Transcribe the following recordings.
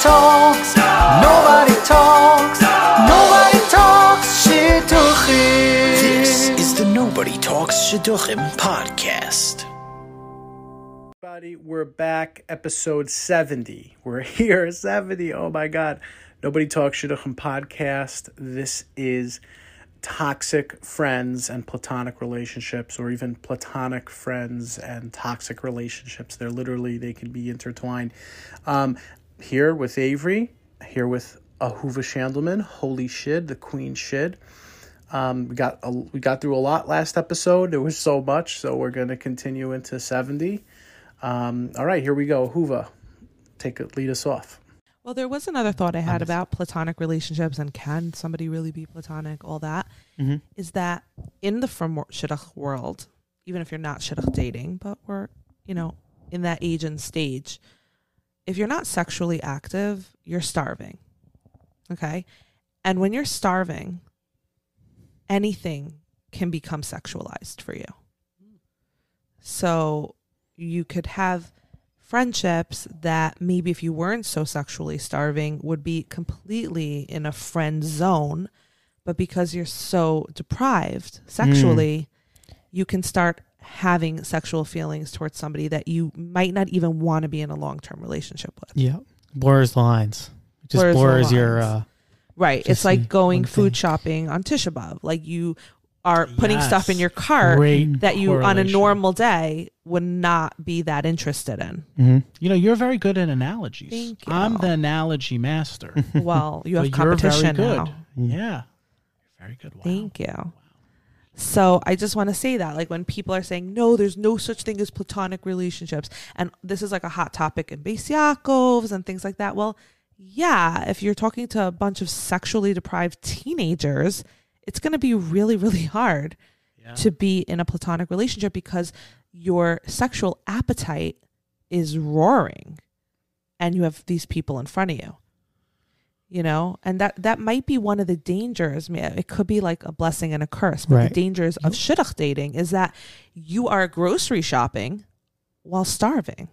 talks, nobody talks, nobody talks shidduchim. This is the Nobody Talks Shidduchim podcast. Everybody, we're back, episode 70. We're here, 70. Oh my God. Nobody Talks Shidduchim podcast. This is toxic friends and platonic relationships, or even platonic friends and toxic relationships. They're literally, they can be intertwined. Um, here with Avery, here with Ahuva Shandelman, Holy shit, the Queen Shid. Um, we got a, we got through a lot last episode. There was so much, so we're going to continue into seventy. Um, all right, here we go. Huva, take it, lead us off. Well, there was another thought I had about platonic relationships and can somebody really be platonic, all that. Is that in the from shidduch world, even if you're not shidduch dating, but we're, you know, in that age and stage, if you're not sexually active, you're starving. Okay? And when you're starving, anything can become sexualized for you. So you could have friendships that maybe if you weren't so sexually starving would be completely in a friend zone, but because you're so deprived sexually, hmm. you can start having sexual feelings towards somebody that you might not even want to be in a long-term relationship with. Yeah, blurs the lines. It just Blurs blurs, your. Uh, Right. It's like going food shopping on Tisha B'Av. Like you are putting stuff in your cart Great that you on a normal day would not be that interested in. mhm. You know, you're very good at analogies. Thank you. I'm the analogy master. Well, you have But you're very competition now. Yeah. You're very good. Wow. Thank you. So I just want to say that, like when people are saying, no, there's no such thing as platonic relationships, and this is like a hot topic in Beis Yaakovs and things like that. Well, yeah, if you're talking to a bunch of sexually deprived teenagers, it's going to be really, really hard Yeah. to be in a platonic relationship because your sexual appetite is roaring and you have these people in front of you you know and that that might be one of the dangers it could be like a blessing and a curse but Right. the dangers of shidduch dating is that you are grocery shopping while starving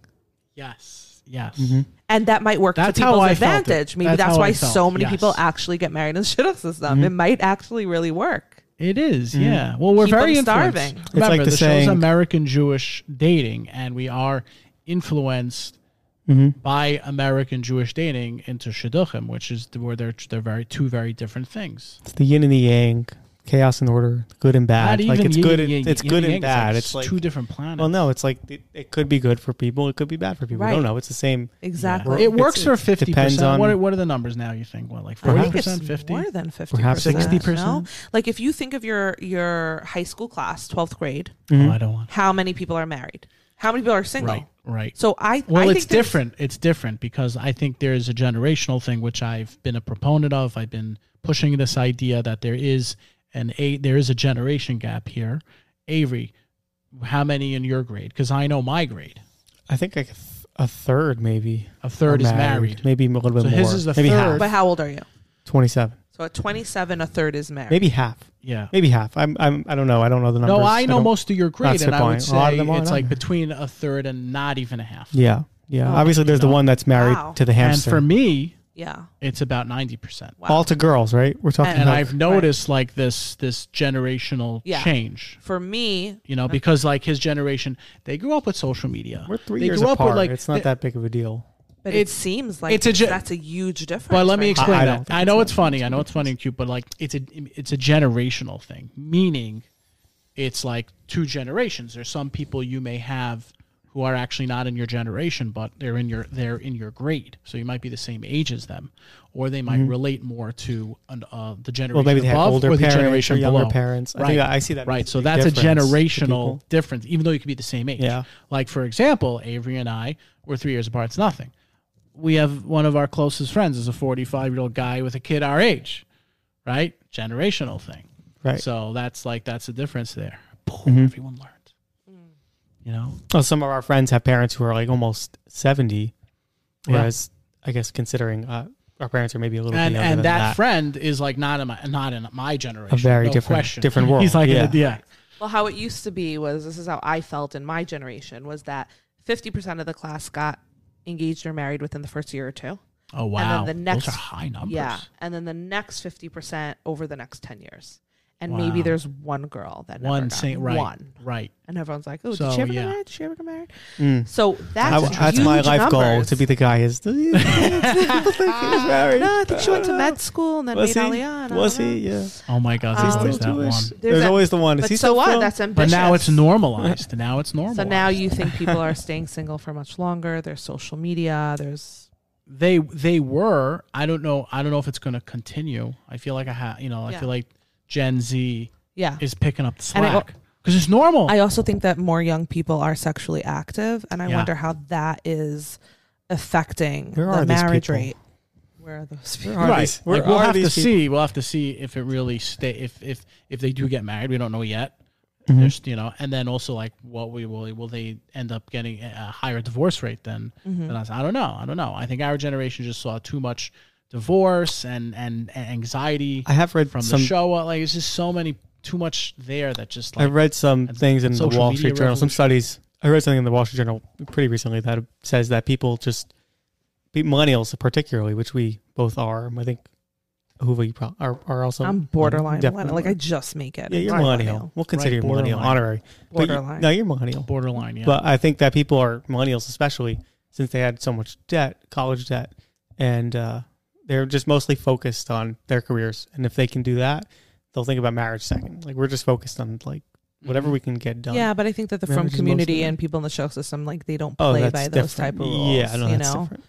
Yes. Yes. Mhm. and that might work That's to how people's I felt it. advantage maybe That's that's, why so many yes. people actually get married in the shidduch system Mhm. it might actually really work It is, Mhm. yeah. Well, we're Keep very them influenced. starving. It's Remember, like the the, saying- show's American Jewish dating, and we are influenced Mhm. by American Jewish dating into shidduchim, which is the, where they're they're very two very different things. It's the yin and the yang, chaos and order, good and bad. Not like it's good. and and- yang- it's good and and bad. It's, It's like like two different planets. well, no, it's like it, it could be good for people. It could be bad for people. We Right. don't know. It's the same. exactly It It's- works for fifty depends percent. on- What are, what are the numbers now? You think what like I forty think it's percent, fifty? more than fifty Perhaps percent. 60%? Like if you think of your your high school class, twelfth grade, Mhm. Oh, I don't want. how many people are married? How many people are single? Right, right. So I Well, I it's think different. It's different because I think there's a generational thing which I've been a proponent of. I've been pushing this idea that there is an a there is a generation gap here. Avery, how many in your grade? Because I know my grade. I think like a, th- a third, maybe. A third are is married. Maybe a little bit So more. his is the maybe third. half. But how old are you? Twenty-seven. So at 27, a third is married. Maybe half. Yeah. Maybe half. I'm. I'm. I don't know. I don't know the numbers. No, I know don't- most of your grade, and I would spitballing. A lot of say them it's like between a third and not even a half. Yeah. Yeah. Oh, Obviously, there's you the one that's married Wow. to the hamster. And for me, Yeah. it's about ninety percent. Wow. all to girls, right? We're talking And And. I've noticed like this this generational Yeah. change. For me, You know, uh, because like his generation, they grew up with social media. we're three they years grew up apart. with like it's not th- that big of a deal. But It's- it seems like it's a ge- that's a huge difference. But let me right? explain I that. don't I know it's funny. I know it's funny and cute, but like it's a it's a generational thing. Meaning, it's like two generations. There's some people you may have who are actually not in your generation, but they're in your they're in your grade. So you might be the same age as them, or they might relate more to an, uh, the generation Mm-hmm. Well, maybe they have above older or the parents or generation younger below. parents. I Right. think I see that. Right. So that's a generational difference, even though you could be the same age. Yeah. Like for example, Avery and I were three years apart. It's nothing. We have one of our closest friends is a 45 year old guy with a kid our age, right? Generational thing. Right. So that's like that's the difference there. Boom, Mhm. Everyone learns. You know. Oh, some of our friends have parents who are like almost seventy, Yeah. whereas I guess considering uh, our parents are maybe a little And bit younger and than that, that. friend is like not in my not in my generation. A very no different- question. different world, He's like yeah. yeah. Well, how it used to be was this is how I felt in my generation was that 50% of the class got engaged or married within the first year or two. Oh wow, the next- those are high numbers. Yeah. And then the next 50% over the next 10 years. And maybe there's one girl that never one got sing right, one. right. And everyone's like, oh, So, did she ever yeah. get married? Did she ever get married? Mm. So that's, I- that's my huge life goal to be the guy. Is people think he's married? No, I think she went to med school and then Was made he? Aliyah. and Was he? Yeah. Oh my God, there's Um, always Still that Jewish. one. There's There's that- always the one. Is But he so still what? Phil? That's ambitious. But now it's normalized. now it's normal. So now you think people are staying single for much longer. There's social media. There's they they were. I don't know. I don't know if it's going to continue. I feel like I have. You know, I Yeah. feel like Gen Z yeah. is picking up the And I- slack because it's normal. I also think that more young people are sexually active, and I Yeah. wonder how that is affecting Where the marriage rate. Where are those people? Where are right. these- where Like, we'll are have to people? see. We'll have to see if it really stay. If if if they do get married, we don't know yet. Mhm. There's you know, and then also like what we will will they end up getting a higher divorce rate than Mhm. than us? I don't know. I don't know. I think our generation just saw too much divorce and and, and anxiety I have read from some. the show. Like it's just so many too much there that just I like read some things in the Wall media Street Journal, some studies. I read something in the Wall Street Journal pretty recently that says that people just, millennials particularly, which we both are, I think, who we pro- are, are also. I'm borderline Definitely. millennial. Like I just make it. yeah, you're I'm millennial. We'll consider Right, you millennial, borderline. honorary. But you- Borderline. no, you're millennial. borderline. Yeah. But I think that people are millennials, especially since they had so much debt, college debt, and uh, they're just mostly focused on their careers. And if they can do that, they'll think about marriage second. Like we're just focused on like whatever we can get done. Yeah, but I think that the Marriage from community and people in the show system, like they don't Oh, play that's by those type of rules. Yeah, no, you that's know. different.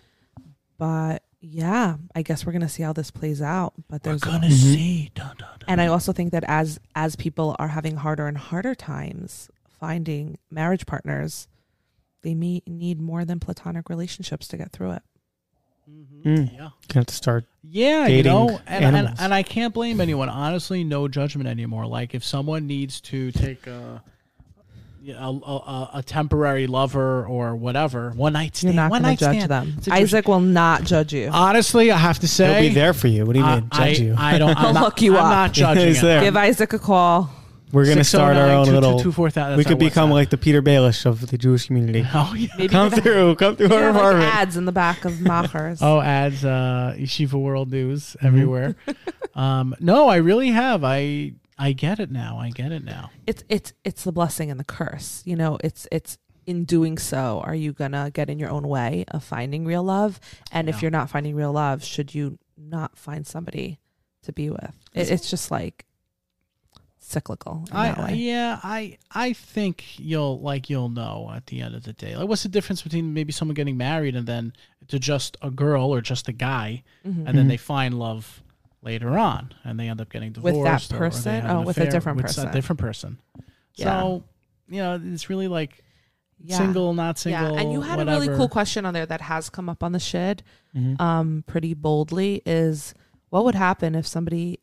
But yeah, I guess we're gonna see how this plays out. But we're there's gonna Mhm. see. Dun, dun, dun. and I also think that as as people are having harder and harder times finding marriage partners, they may need more than platonic relationships to get through it. Mhm. Mm. Yeah. Gonna have to start. Yeah, dating you know, and, and and I can't blame anyone. Honestly, no judgment anymore. Like if someone needs to take a a, a, a temporary lover or whatever, one night stand, You're not one going night to judge stand. them. Isaac will not judge you. Honestly, I have to say, He'll be there for you. What do you mean? I, Judge you? I, I don't. I'm He'll not, hook you I'm up. not judging. He's it. there. Give Isaac a call. We're gonna start our own 609 little. 224,000. we could become WhatsApp. like the Petyr Baelish of the Jewish community. Oh yeah. Maybe come give through, come through our like apartment. ads in the back of Machers. Oh, ads, uh, Yeshiva World News everywhere. um, no, I really have. I I get it now. I get it now. it's it's it's the blessing and the curse. You know, it's it's in doing so, are you gonna get in your own way of finding real love? And Yeah. if you're not finding real love, should you not find somebody to be with? It, it's just like cyclical. I yeah, I I think you'll like you'll know at the end of the day. Like, what's the difference between maybe someone getting married and then to just a girl or just a guy, Mhm. and then Mhm. they find love later on and they end up getting divorced With that or- or person? Oh, with a different with person. a different person. Yeah. So you know, it's really like Yeah. single, not single. Yeah, and you had a really cool question on there that has come up on the shed Mhm. um, pretty boldly is what would happen if somebody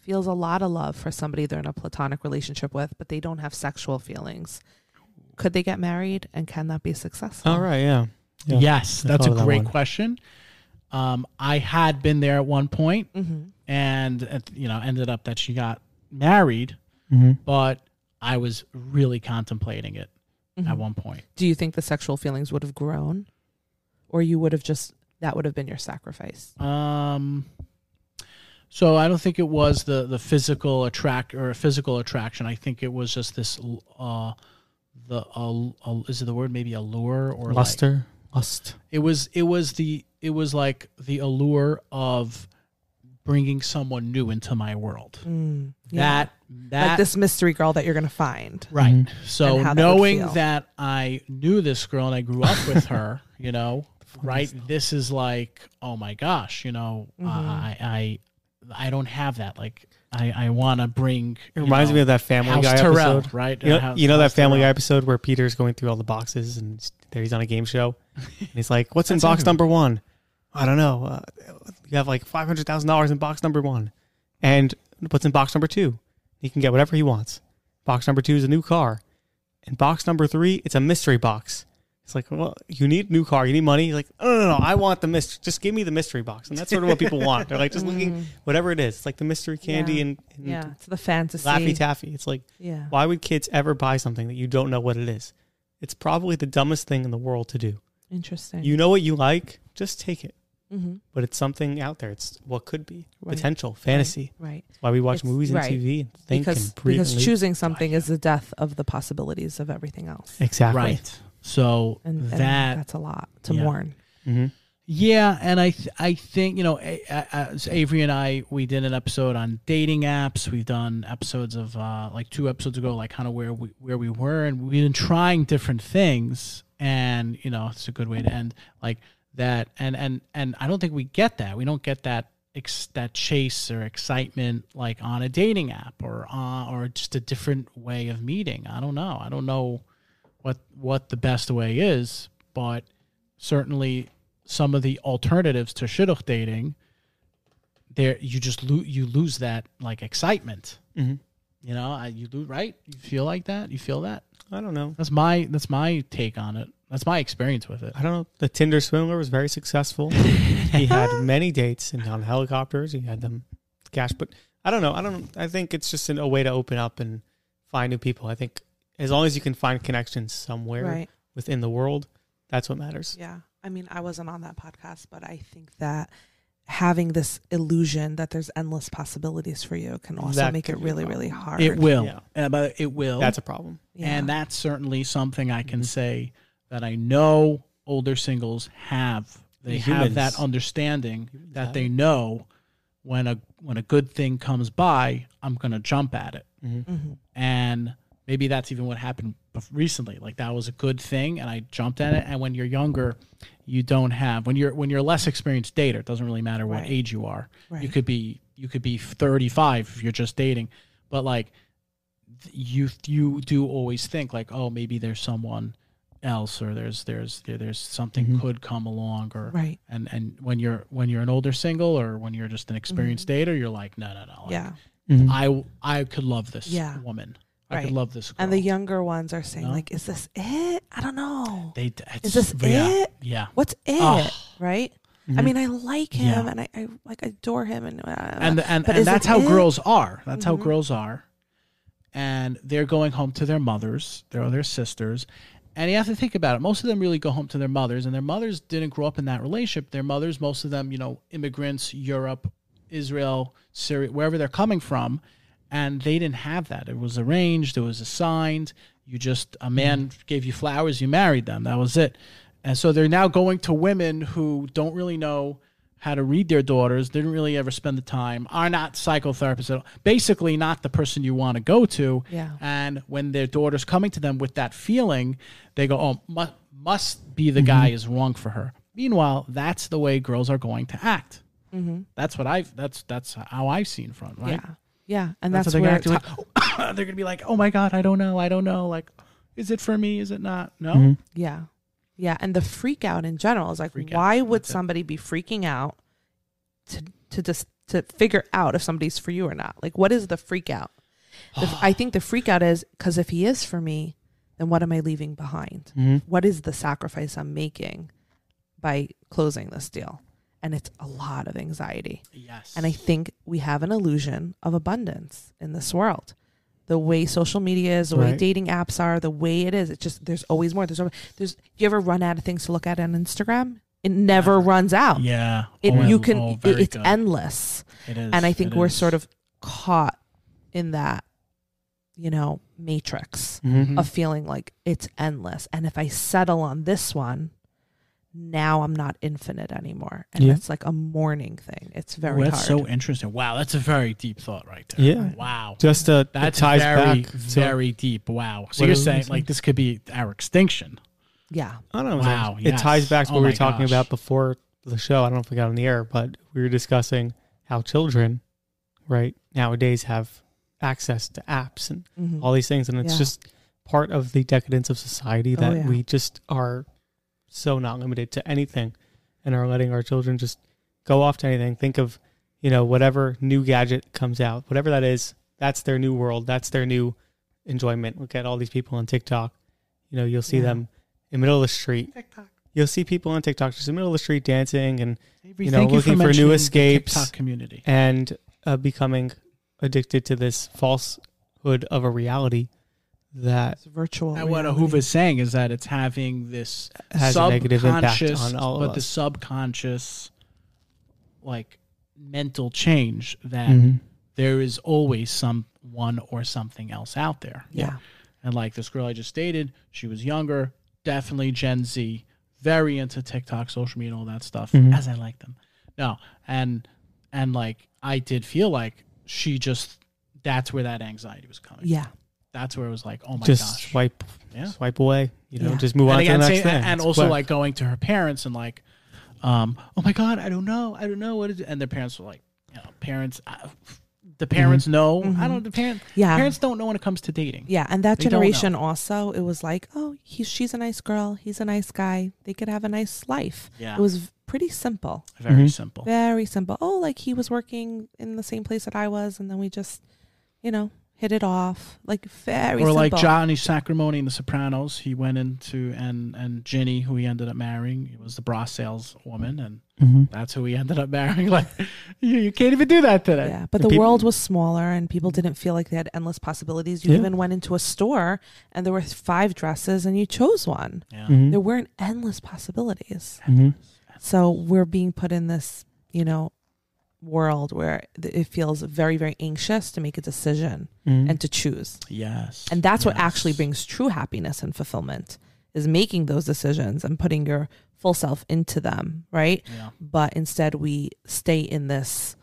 feels a lot of love for somebody they're in a platonic relationship with, but they don't have sexual feelings? Could they get married and can that be successful? All right, yeah. Yeah. Yes, I that's a thought of that great question. Um, I had been there at one point, hmm and uh, you know, ended up that she got married, Mhm. but I was really contemplating it Mm-hmm. at one point. Do you think the sexual feelings would have grown, or you would have just that would have been your sacrifice? Um, so I don't think it was the the physical attract or a physical attraction. I think it was just this. Uh, the uh, uh, is it the word maybe allure or like, Luster, lust. it was it was the it was like the allure of bringing someone new into my world. Mm, yeah. That that like this mystery girl that you're gonna find. right. Mhm. So that knowing that I knew this girl and I grew up with her, you know, right? This is like, oh my gosh, you know, Mhm. I I I don't have that. Like I I want to bring. It reminds me of that Family House Guy Terrell, episode. right? You know, House- you know that Family Guy episode where Peter's going through all the boxes and there he's on a game show, and he's like, "What's in box number one?" I don't know. Uh, you have like five hundred thousand dollars in box number one, and what's in box number two? He can get whatever he wants. Box number two is a new car, and box number three, it's a mystery box. It's like, well, you need new car, you need money. He's like, no, no, no, I want the mystery. Just give me the mystery box, and that's sort of what people want. They're like, just looking, whatever it is. It's like the mystery candy Yeah. and, and Yeah, it's the fantasy. Laffy Taffy. It's like, Yeah. why would kids ever buy something that you don't know what it is? It's probably the dumbest thing in the world to do. Interesting. You know what you like, just take it. Mm-hmm. but it's something out there. It's what could be Right. potential fantasy. Right. That's why we watch It's- movies and right. TV and think because and breathe. because and choosing something is the death of the possibilities of everything else. exactly Right. So And, and that that's a lot to Yeah. mourn. hmm Yeah, and I th- I think you know, A- A- as Avery and I, we did an episode on dating apps. We've done episodes of uh, like two episodes ago, like kind of where we where we were, and we've been trying different things. And you know, it's a good way to end like that. And and and I don't think we get that. We don't get that ex- that chase or excitement like on a dating app or uh, or just a different way of meeting. I don't know. I don't know what what the best way is, but certainly some of the alternatives to shidduch dating, there you just lo- you lose that like excitement. hmm You know, I, you lose right. You feel like that. You feel that. I don't know. That's my that's my take on it. That's my experience with it. I don't know. The Tinder swindler was very successful. he had many dates and on helicopters. He had them cash, but I don't know. I don't. I think it's just an, a way to open up and find new people. I think as long as you can find connections somewhere Right. within the world, that's what matters. Yeah. I mean, I wasn't on that podcast, but I think that having this illusion that there's endless possibilities for you can also That make it could be a really, really hard. It will, Yeah. Uh, but it will. That's a problem. Yeah. and that's certainly something I can Mhm. say that I know older singles have. They have that understanding Humans that they know when a when a good thing comes by, I'm gonna jump at it. hmm Mhm. and maybe that's even what happened recently like that was a good thing and i jumped at it and when you're younger you don't have when you're when you're a less experienced dater it doesn't really matter what Right. age you are you could be you could be 35 if you're just dating but like you you do always think like oh maybe there's someone else or there's there's there, there's something Mhm. could come along or Right. and and when you're when you're an older single or when you're just an experienced dater you're like no no no like, Yeah. Mhm. I I could love this Yeah. woman. I Right. could love this girl. And the younger ones are saying, No? like, is this it? I don't know. they Is this yeah, it? Yeah. What's it? Oh. Right? I Mhm. mean, I like him Yeah. and I, I like adore him and uh, And and, and that's how it? girls are. That's how Mhm. girls are. And they're going home to their mothers, they're their sisters. And you have to think about it. Most of them really go home to their mothers, and their mothers didn't grow up in that relationship. Their mothers, most of them, you know, immigrants, Europe, Israel, Syria, wherever they're coming from, and they didn't have that. It was arranged, it was assigned. You just a man gave you flowers, you married them. That was it. And so they're now going to women who don't really know how to read their daughters, didn't really ever spend the time, are not psychotherapists at all. Basically, not the person you want to go to. Yeah. And when their daughter's coming to them with that feeling, they go, "Oh, mu- must be the guy is wrong for her." Meanwhile, that's the way girls are going to act. Mhm. That's what I've. That's that's how I've seen from right. Yeah. Yeah. And That's, that's, what they're where gonna it act like. they're gonna be like, "Oh my god, I don't know, I don't know." Like, is it for me? Is it not? No. Mhm. Yeah. Yeah. And the freak out in general is like, Freak out, why would that's it. somebody be freaking out to, to just, to figure out if somebody's for you or not? Like, what is the freak out? The f- I think the freak out is because if he is for me, then what am I leaving behind? Mhm. What is the sacrifice I'm making by closing this deal? And it's a lot of anxiety. Yes. And I think we have an illusion of abundance in this world. The way social media is, the way Right. dating apps are, the way it is, it's just there's always more. There's always, there's. You ever run out of things to look at on Instagram? It never Never. runs out. Yeah. It, Oh, you can. oh, it- it's good. endless, It is. and I think we're is. sort of caught in that, you know, matrix Mhm. of feeling like it's endless. And if I settle on this one, now I'm not infinite anymore, and Yeah. it's like a mourning thing. It's Oh, very that's hard. so interesting. Wow, that's a very deep thought right there. Yeah. Wow. Just uh, it That's ties very, back. to- very deep. Wow. So What you're saying saying? like this could be our extinction. yeah. I don't know. Wow, It ties back to Oh what we were talking gosh. about before the show. I don't know if we got on the air, but we were discussing how children, right, nowadays have access to apps and Mhm. all these things. And it's Yeah. just part of the decadence of society Oh, that yeah. we just are so not limited to anything and are letting our children just go off to anything. Think of, you know, whatever new gadget comes out, whatever that is, that's their new world. That's their new enjoyment. Look at all these people on TikTok. You know, you'll see Yeah. them in the middle of the street. TikTok. You'll see people on TikTok just in the middle of the street dancing and Avery, You know, looking for new escapes. TikTok community. and uh, becoming addicted to this falsehood of a reality that It's virtual. And what reality. Ahuva is saying is that it's having this has a negative impact subconscious, on all of but of the subconscious like mental change that Mm-hmm. there is always someone or something else out there. Yeah. And like this girl I just dated, she was younger, definitely Gen Z, very into TikTok, social media, all that stuff, Mhm. as I like them. No, and and like I did feel like she just that's where that anxiety was coming. Yeah. That's where it was like, oh my just gosh, swipe, Yeah. site away. You know, Yeah. just move and on again, to the next saying- thing. and It's also quick. like going to her parents and like, um, oh my god, I don't know, I don't know what is, it? and their parents were like, you know, parents, uh, the parents know, I Mhm. don't, the parents, Yeah. parents don't know when it comes to dating. Yeah, and that They generation also, it was like, oh, he's she's a nice girl, he's a nice guy. They could have a nice life. Yeah, It was pretty simple, very Mhm. simple. very simple. Oh, like he was working in the same place that I was, and then we just, you know, hit it off. Like very or simple. like Johnny Sacramoni in The Sopranos, he went into and and Ginny, who he ended up marrying, was the bra sales woman, and Mhm. that's who he ended up marrying. Like you, you can't even do that today. Yeah, but And the people- world was smaller and people didn't feel like they had endless possibilities. You Yeah. even went into a store and there were five dresses and you chose one. Yeah. Mhm. There weren't endless possibilities. Mhm. So we're being put in this, you know, world where it feels very, very anxious to make a decision Mhm. and to choose. Yes, And that's what actually brings true happiness and fulfillment is making those decisions and putting your full self into them, right? Yeah. But instead we stay in this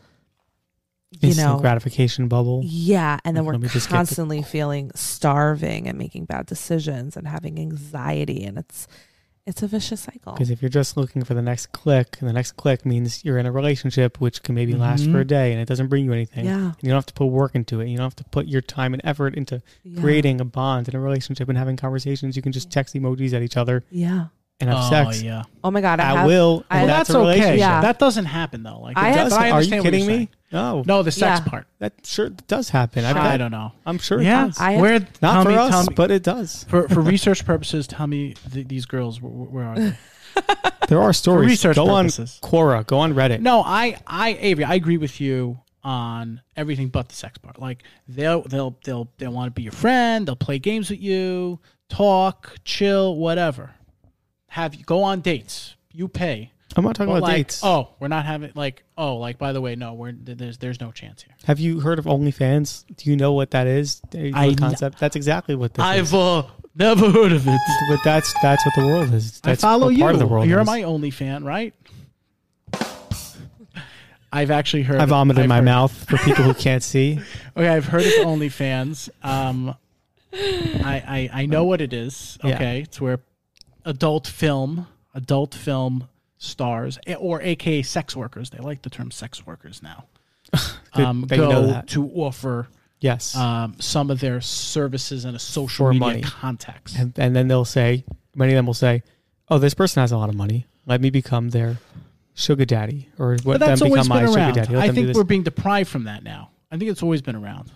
you Instant know gratification bubble. yeah, and then we're just the- constantly feeling starving and making bad decisions and having anxiety and it's it's a vicious cycle. Because if you're just looking for the next click, and the next click means you're in a relationship, which can maybe last for a Mhm. day, and it doesn't bring you anything. Yeah, And you don't have to put work into it. You don't have to put your time and effort into yeah. creating a bond and a relationship and having conversations. You can just text emojis at each other Yeah. and have oh, sex yeah. Oh my god, I at have will. I- and Well, that's, that's, a okay. Yeah. That doesn't happen though. Like I it have- does. I Are you understand what kidding you're me? Saying. No, No, the sex Yeah. part. that sure does happen. I, I bet. don't know. I'm sure it yeah, does. I have- where Not tell for me, us, tell me- but it does. for for research purposes, tell me th- these girls where, where are they? There are For stories. research go purposes. on Quora. Go on Reddit. No, I I Avery, I agree with you on everything but the sex part. Like they'll they'll they'll they'll want to be your friend. They'll play games with you, talk, chill, whatever. Have you go on dates. You pay. I'm not talking But about like, dates. oh, we're not having like oh, like by the way, no, we're there's there's no chance here. Have you heard of OnlyFans? Do you know what that is? I- concept. That's exactly what this is. I've uh, never heard of it. But that's that's what the world is. I follow what you. part of the world You're is. my only fan, right? I've actually heard. I vomited in I've my heard- mouth for people who can't see. Okay, I've heard of OnlyFans. Um, I, I I know what it is. Yeah. Okay, it's where adult film, adult film stars, or AKA sex workers. They like the term sex workers now. Um, you go to offer Yes. um, some of their services in a social For media money. context. and, and then they'll say, many of them will say, "Oh, this person has a lot of money. Let me become their sugar daddy, or but what that's them become my been sugar daddy." Let I think we're being deprived from that now. I think it's always been around.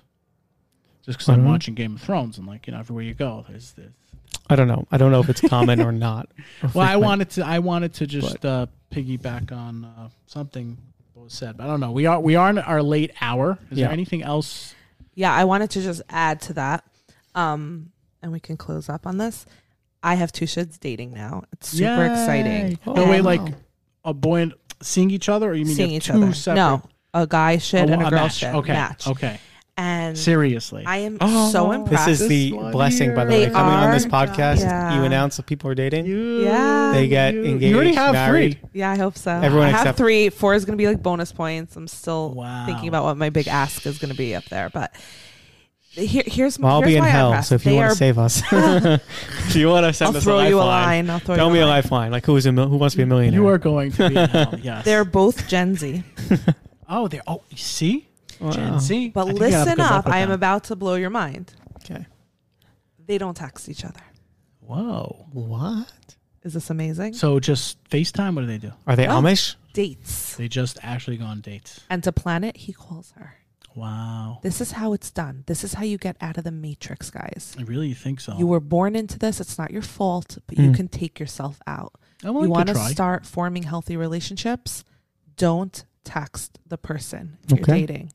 Just because I'm know. watching Game of Thrones and like you know everywhere you go, there's this. I don't know. I don't know if it's common or not. or Well, I wanted to. I wanted to just uh, piggyback on uh, something that was said. But I don't know. We are we are in our late hour. Is Yeah. there anything else? Yeah, I wanted to just add to that. Um, and we can close up on this. I have two shids dating now. It's super exciting. Yay. No, wait, And like a boy and seeing each other, or you mean seeing you each two other. separate? No, a guy shit Oh, and a, girl match. shit Okay, match. okay. And Seriously, I am Oh, so impressed. This is the one blessing, by the here. way. Coming on this They podcast, are- you announce that people are dating. You- Yeah. They get you, engaged, You already have married. three. yeah, I hope so. Everyone I have except- three. Four is going to be like bonus points. I'm still Wow. thinking about what my big ask is going to be up there. But here, here's Well, I'll here's be in why I'm hell, impressed. so if you They want are- to save us, if you want to send I'll us throw a you a lifeline, line. I'll throw tell you me a a line. lifeline. Like who is a mil- who wants to be a millionaire? You are going to be in hell. Yes. They're both Gen Z. oh, they're oh, you see, Wow. Gen Z. But I think you have listen good up. I am them. about to blow your mind. Okay. They don't text each other. Whoa. What Is this amazing? So just FaceTime. What do they do? are they Oh. Amish? Dates. They just actually go on dates. And to plan it, he calls her. Wow. This is how it's done. This is how you get out of the matrix, guys. I really think so. You were born into this. It's not your fault, but you Mm. can take yourself out. I want you want to to try. start forming healthy relationships? Don't text the person you're Okay. dating.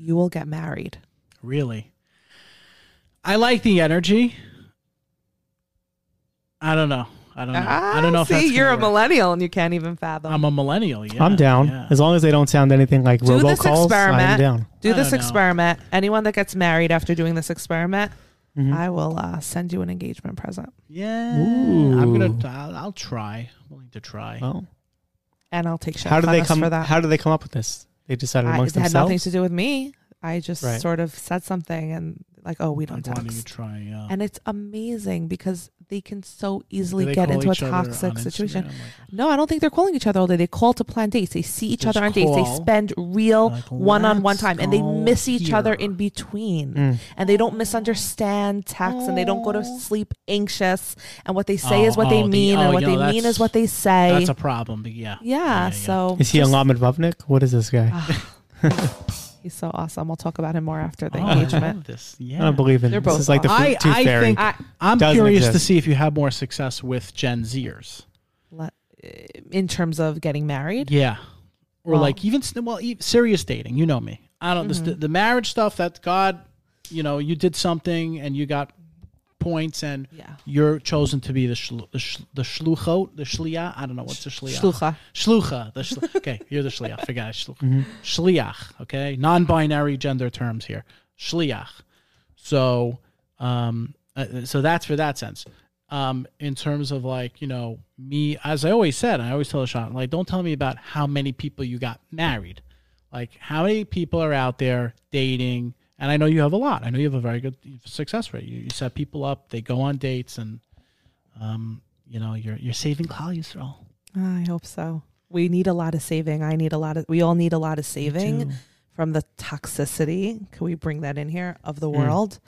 You will get married. Really. I like the energy. I don't know. I don't know. I don't know if Ah, See, that's you're a gonna work. millennial and you can't even fathom. I'm a millennial. Yeah, I'm down yeah. as long as they don't sound anything like Do this robocalls. I'm experiment. down. Do I this don't know. experiment. Anyone that gets married after doing this experiment, Mhm. I will uh, send you an engagement present, Yeah, I'm Ooh. gonna. I'll, I'll try. I'm willing to try. Well, and I'll take shit how do they come? for that. How do they come up with this? They decided I, it amongst had nothing to do with me. I just Right. sort of said something and like, oh, we don't Like, why don't you text. try? Yeah. And it's amazing because they can so easily they get into a toxic situation. Like, No, I don't think they're calling each other all day. They call to plan dates. They see each other on dates. They spend real Like, one-on-one time, and they go miss each other in between. Mm. And they don't misunderstand texts, and they don't go to sleep anxious. And what they say is Oh, what they oh, the- mean, oh, and what you know, they mean is what they say. That's a problem. but Yeah. yeah, So Is he a just- Lamed Vovnik? What is this guy? He's so awesome. We'll talk about him more after the Oh, I engagement. love this. I don't believe in They're this. both is like the fruit I- tooth I fairy. think- I, I'm Doesn't curious to see if you have more success with Gen Zers. let, in terms of getting married. Yeah. Or Well- like even well, e- serious dating. You know me. I don't this, Mhm. the, the marriage stuff. That God, you know, you did something and you got points and Yeah. you're chosen to be the shlu, the, sh, the shluchot, the shliach. I don't know what's the shliach. Shlucha. Shlucha. The shlu- okay, you're the shliach. Forgot it, shluch. Mhm. Shliach. Okay, non-binary gender terms here. Shliach. So, um, uh, so that's for that sense. Um, in terms of like you know me, as I always said, I always tell the shot like, don't tell me about how many people you got married. Like, how many people are out there dating? And I know you have a lot. I know you have a very good success rate. You, you set people up, they go on dates, and um, you know you're you're saving Yisrael. I hope so. We need a lot of saving. I need a lot of. We all need a lot of saving from the toxicity. Can we bring that in here of the Mm. world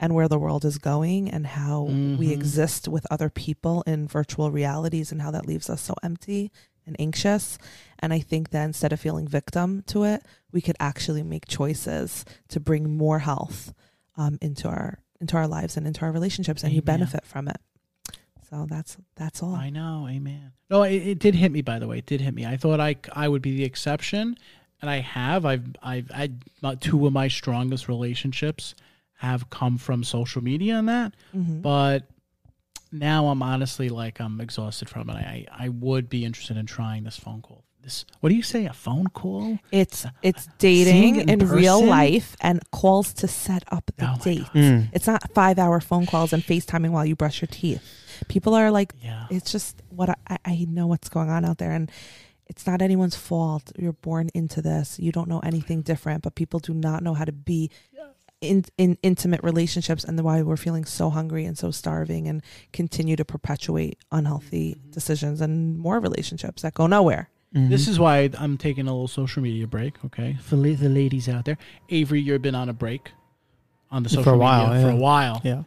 and where the world is going and how we Mhm. exist with other people in virtual realities and how that leaves us so empty and anxious. And I think that instead of feeling victim to it, we could actually make choices to bring more health um, into our into our lives and into our relationships, and you benefit from it. So that's that's all. I know, amen. No, it, it did hit me. By the way, it did hit me. I thought I I would be the exception, and I have. I've I've had two of my strongest relationships have come from social media and that. Mhm. But now I'm honestly like I'm exhausted from it. I I would be interested in trying this phone call. This what do you say? A phone call? It's it's dating it in, in real life and calls to set up the Oh date. Mm. It's not five hour phone calls and FaceTiming while you brush your teeth. People are like, Yeah. it's just what I- I, I know what's going on out there, and it's not anyone's fault. You're born into this. You don't know anything different, but people do not know how to be in in intimate relationships, and why we're feeling so hungry and so starving, and continue to perpetuate unhealthy Mm-hmm. decisions and more relationships that go nowhere. Mhm. This is why I'm taking a little social media break. Okay, for la- the ladies out there, Avery, you've been on a break on the social For a social while, media for a while, yeah,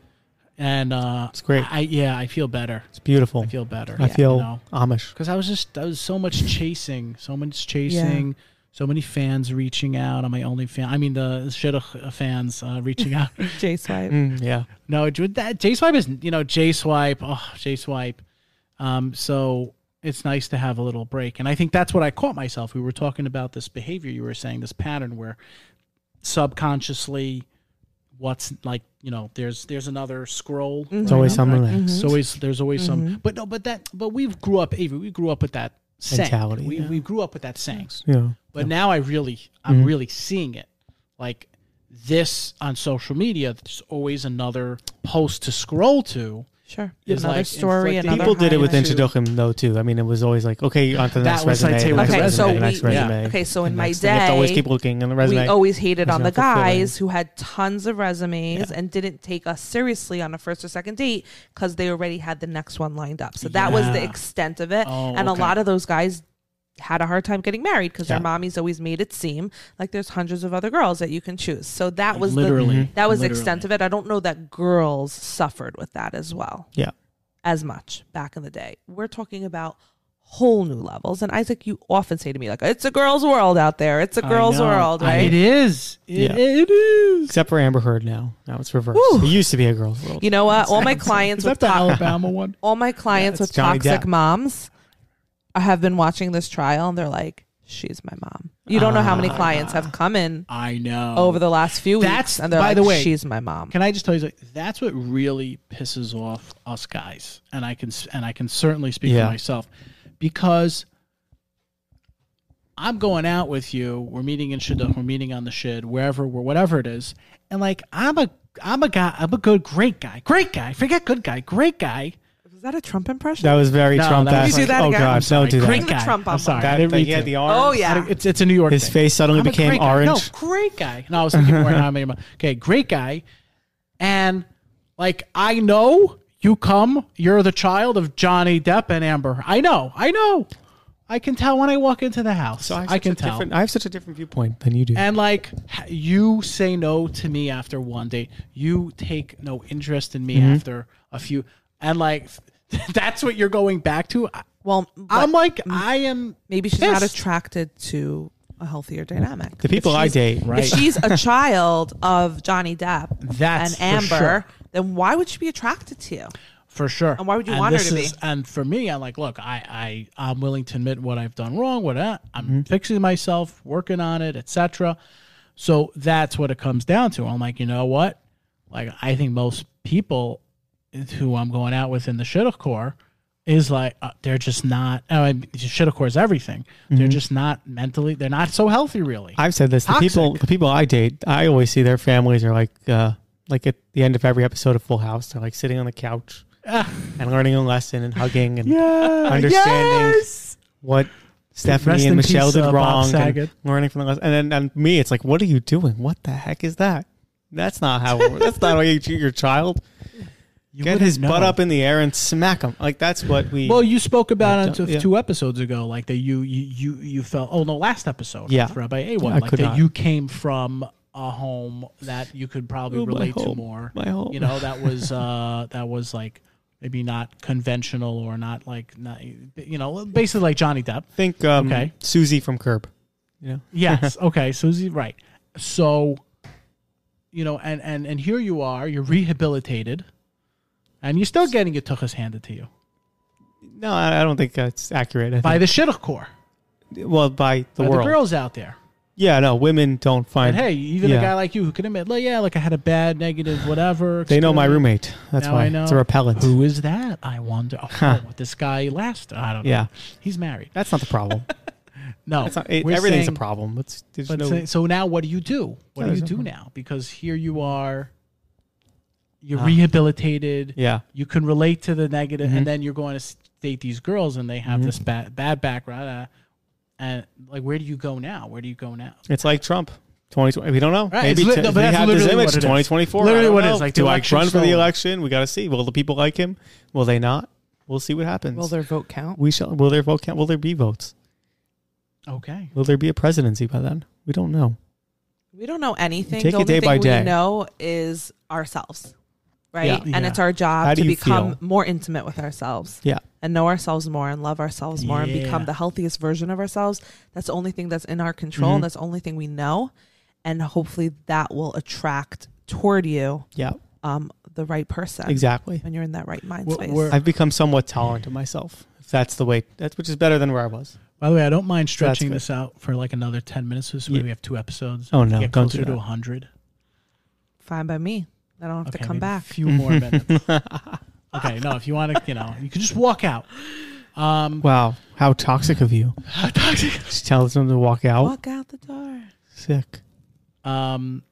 and uh, it's great. I yeah, I feel better. It's beautiful. I feel better. I feel you know? Amish. because I was just I was so much chasing, so much chasing, so many fans reaching out on my only fan. I mean the shidduch fans uh, reaching out. J Swipe. Mm, yeah. no, J- that J Swipe is you know J Swipe. Oh, J Swipe. Um, so it's nice to have a little break, and I think that's what I caught myself. We were talking about this behavior. You were saying this pattern where subconsciously, what's like you know there's there's another scroll. It's always right? something Right? there. It's always there's always some, Mhm. but no, but that but we grew up, Avery. We grew up with that saying. Mentality, We yeah. we grew up with that saying. Yeah. But now I really I'm Mhm. really seeing it, like this on social media. There's always another post to scroll to. Sure. Is another like story. inflicting- Another People did it with highlight. Introduction. Introduction though too. I mean, it was always like, okay, on to the That next was resume. like the table next Okay, resume, so resume, the next we- resume. Okay, so in my next thing. You have to always day, keep looking on the resume. we always hated on the guys who had tons of resumes and didn't take us seriously on a first or second date because they already had the next one lined up. So that was the extent of it. Oh, and okay. a lot of those guys had a hard time getting married because Yeah. their mommies always made it seem like there's hundreds of other girls that you can choose. So that was the literally Mhm. that was the extent of it. I don't know that girls suffered with that as well. Yeah. As much back in the day. We're talking about whole new levels. And Isaac, you often say to me, like, it's a girl's world out there. It's a girl's know. world, I- right? It is. It, Yeah. it is. Except for Amber Heard now. Now it's reversed. Whew. It used to be a girl's world. You know what? All my clients with the to- Alabama one? all my clients Yeah, with Johnny toxic Depp. moms I have been watching this trial and they're like, she's my mom. You don't know how many clients have ah, come in I know. over the last few weeks, That's- and they're by like, the way, "She's my mom." Can I just tell you like, that's what really pisses off us guys, and I can and I can certainly speak Yeah. for myself because I'm going out with you. We're meeting in Shidduch. We're meeting on the Shid, wherever, we're, whatever it is, and like I'm a I'm a guy. I'm a good, great guy, great guy. Forget good guy, great guy. Was that a Trump impression? That was very No, Trump. that was you do that oh again? God, I'm don't do that. Great The guy. Trump I'm bump sorry. That, didn't that mean he had the arm. oh yeah. It's it's a New York. His thing. face suddenly I'm a became great guy. orange. No, great guy. No, I was thinking more how many. Okay, great guy, and like I know you come. You're the child of Johnny Depp and Amber. I know. I know. I can tell when I walk into the house. So I, have I such can a tell. different- I have such a different viewpoint than you do. And like h- you say no to me after one date, you take no interest in me Mm-hmm. after a few, and like that's what you're going back to. Well, I'm like I am. maybe she's not pissed. attracted to a healthier dynamic. the people If I she's- date, Right. If she's a child of Johnny Depp That's and for Amber, sure. then why would she be attracted to you? For sure. And why would you want her this to be? And for me, I'm like, look, I, I, I'm willing to admit what I've done wrong. What I, I'm Mm-hmm. fixing myself, working on it, etc. So that's what it comes down to. I'm like, you know what? Like, I think most people who I'm going out with in the shidduch core is like uh, they're just not. I mean, shidduch core is everything. Mm-hmm. They're just not mentally. They're not so healthy, really. I've said this. The people, the people I date, I always see their families are like, uh, like at the end of every episode of Full House, they're like sitting on the couch and learning a lesson and hugging and yeah, understanding what Stephanie Rest and Michelle peace, did uh, wrong, and learning from the lesson. And then and me, it's like, what are you doing? What the heck is that? That's not how. that's not how you treat your child. You Get his butt up in the air and smack him. Like that's what we. Well, you spoke about it two, yeah. two episodes ago, like that you you you you felt. Oh no, last episode, Yeah. Rabbi A one, like that not. you came from a home that you could probably Oh, my relate to more. My home. You know, that was uh that was like maybe not conventional or not like not you know basically like Johnny Depp. think um, Okay. Susie from Curb. You know, Yes. okay. Susie. Right. So, you know, and and and here you are. You're rehabilitated, and you're still getting your tuchus handed to you no, I I don't think that's accurate. I by think, the shidduch core, well, by the by world. the girls out there. Yeah, no, women don't find. And hey, even yeah. a guy like you who can admit, like, yeah, like I had a bad, negative, whatever. they know my experience. roommate. That's Now why I know. it's a repellent. Who is that? I wonder. Oh, Huh. this guy last. I don't know. Yeah. he's married. That's not the problem. No, not, it, we're everything's saying- a problem. It's, there's But no, say- so now, what do you do? What Yeah, do there's you no do now? Because here you are. You're Ah. rehabilitated. yeah. You can relate to the negative, Mhm. and then you're going to date these girls, and they have Mhm. this bad bad background. Uh, and like, where do you go now? Where do you go now? It's like Trump. 2020. We don't know. Right, Maybe it's t- no, we have this literally image. what it is. 2024. Literally don't what it like, the do I run for the election? We got to see. Will the people like him? Will they not? We'll see what happens. Will their vote count? we shall. Will their vote count? Will there be votes? Okay. Will there be a presidency by then? We don't know. We don't know anything. Take the it day thing by we day. know is ourselves, right? Yeah. And Yeah. it's our job to become feel? more intimate with ourselves. Yeah. And know ourselves more and love ourselves more and become the healthiest version of ourselves. That's the only thing that's in our control. Mhm. And that's the only thing we know. And hopefully that will attract toward you Yeah. um, the right person Exactly. when you're in that right mind We're- space. we're- I've become somewhat tolerant of myself. If that's the way. That's which is better than where I was. By the way, I don't mind stretching this out for like another ten minutes, so Yeah. we have two episodes. Oh, no, get don't do closer to that. hundred. Fine by me. I don't have to come back. A few more minutes. okay, no, if you want to, you know, you can just walk out. Um, Wow. How toxic of you. Just tell them to walk out. Walk out the door. Sick. Um.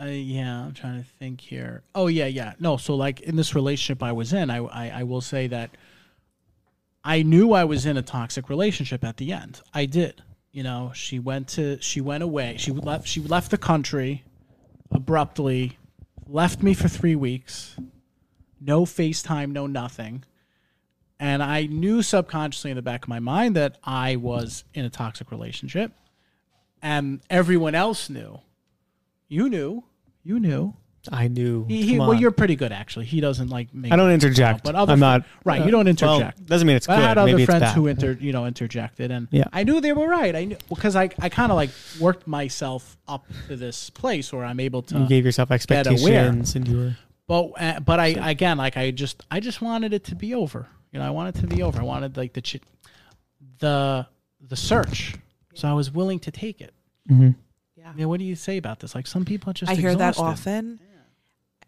Uh, yeah, I'm trying to think here. Oh yeah, yeah. No, so like in this relationship I was in, I, I I will say that I knew I was in a toxic relationship at the end. I did. You know, she went to she went away. She left she left the country abruptly, left me for three weeks. No FaceTime, no nothing. And I knew subconsciously in the back of my mind that I was in a toxic relationship and everyone else knew. You knew. You knew. I knew. He, he, well, you're pretty good actually. He doesn't like make. I don't interject. But other I'm not. right. you don't well, interject. doesn't mean it's But good. I had other Maybe friends who inter, you know, interjected, and Yeah. I knew they were right. I knew because I, I kind of like worked myself up to this place where I'm able to. you gave yourself expectations, and you were. But uh, but I again like I just I just wanted it to be over. You know, I wanted it to be over. I wanted like the ch- the the search. So I was willing to take it. Mm-hmm. Yeah. I mean, what do you say about this? Like some people are just I hear that exhausted. often.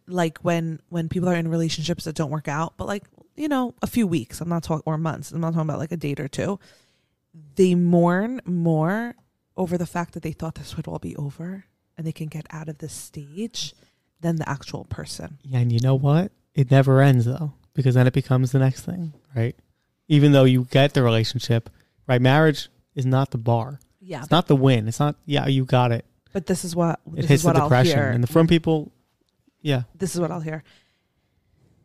Like when when people are in relationships that don't work out, but like you know, a few weeks. I'm not talking or months. I'm not talking about like a date or two. They mourn more over the fact that they thought this would all be over and they can get out of this stage than the actual person. Yeah, and you know what? It never ends though, because then it becomes the next thing, right? Even though you get the relationship, right? Marriage is not the bar. Yeah, It's not the win. It's not. Yeah, you got it. but this is what It this hits is what the depression, and the from people. Yeah, this is what I'll hear.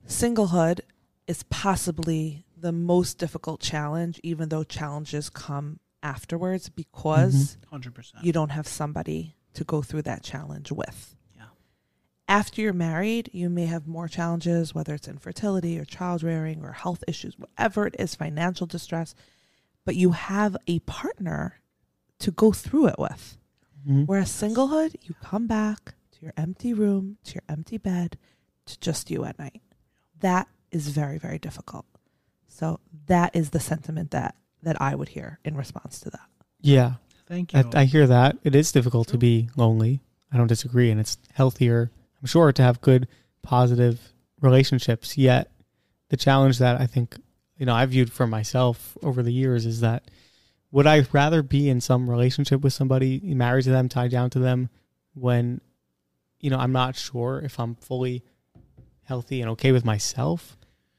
Singlehood is possibly the most difficult challenge, even though challenges come afterwards because Hundred percent. you don't have somebody to go through that challenge with. Yeah. After you're married, you may have more challenges, whether it's infertility or child rearing or health issues, whatever it is, financial distress, but you have a partner to go through it with. Mhm. Whereas singlehood, you come back to your empty room, to your empty bed, to just you at night. That is very, very difficult. So that is the sentiment that that I would hear in response to that. yeah. Thank you. I, I hear that. It is difficult to be lonely. I don't disagree, and it's healthier, I'm sure, to have good, positive relationships. Yet, the challenge that I think you know I've viewed for myself over the years is that would I rather be in some relationship with somebody, married to them, tied down to them, when you know I'm not sure if I'm fully healthy and okay with myself.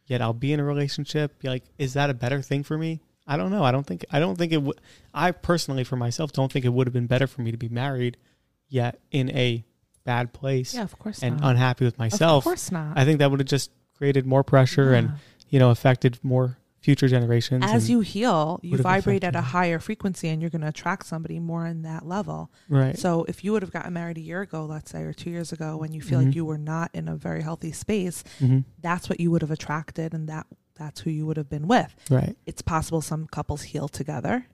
Yet I'll be in a relationship. Like, is that a better thing for me? I don't know. I don't think. I don't think it would. I personally, for myself, don't think it would have been better for me to be married, yet in a bad place Yeah, of course and not. unhappy with myself. Of course not. I think that would have just created more pressure and you know affected more future generations. as you heal, you vibrate at a higher frequency and you're going to attract somebody more in that level. right, So if you would have gotten married a year ago, let's say, or two years ago, when you feel Mhm. like you were not in a very healthy space, hmm that's what you would have attracted and that that's who you would have been with. right. It's possible some couples heal together,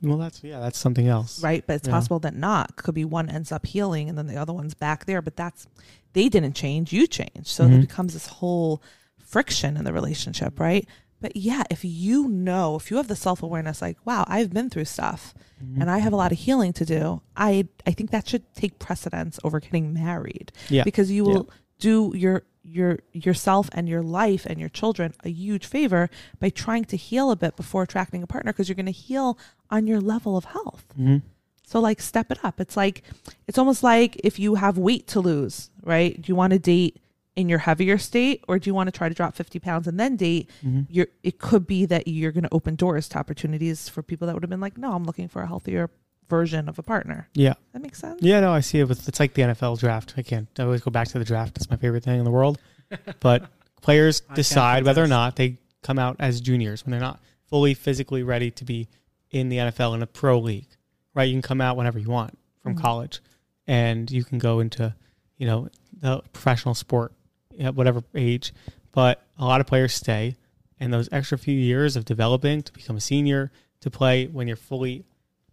Well, that's yeah, that's something else. right? But it's Yeah. possible that not. Could be one ends up healing and then the other one's back there, but that's they didn't change, you changed. So Mhm. it becomes this whole friction in the relationship, right? But yeah, if you know, if you have the self awareness, like, wow, I've been through stuff Mhm. and I have a lot of healing to do, I I think that should take precedence over getting married. Yeah. Because you will do your your yourself and your life and your children a huge favor by trying to heal a bit before attracting a partner because you're going to heal on your level of health. Mhm. So like step it up. It's like it's almost like if you have weight to lose, right? Do you want to date in your heavier state or do you want to try to drop 50 pounds and then date? Mhm. You're it could be that you're going to open doors to opportunities for people that would have been like, "No, I'm looking for a healthier version of a partner." Yeah. That makes sense? Yeah, no, I see it with it's like the NFL draft. I can't I always go back to the draft. It's my favorite thing in the world. But players decide whether or not they come out as juniors when they're not fully physically ready to be in the NFL in a pro league. Right? You can come out whenever you want from Mhm. college and you can go into, you know, the professional sport at whatever age. But a lot of players stay and those extra few years of developing to become a senior, to play when you're fully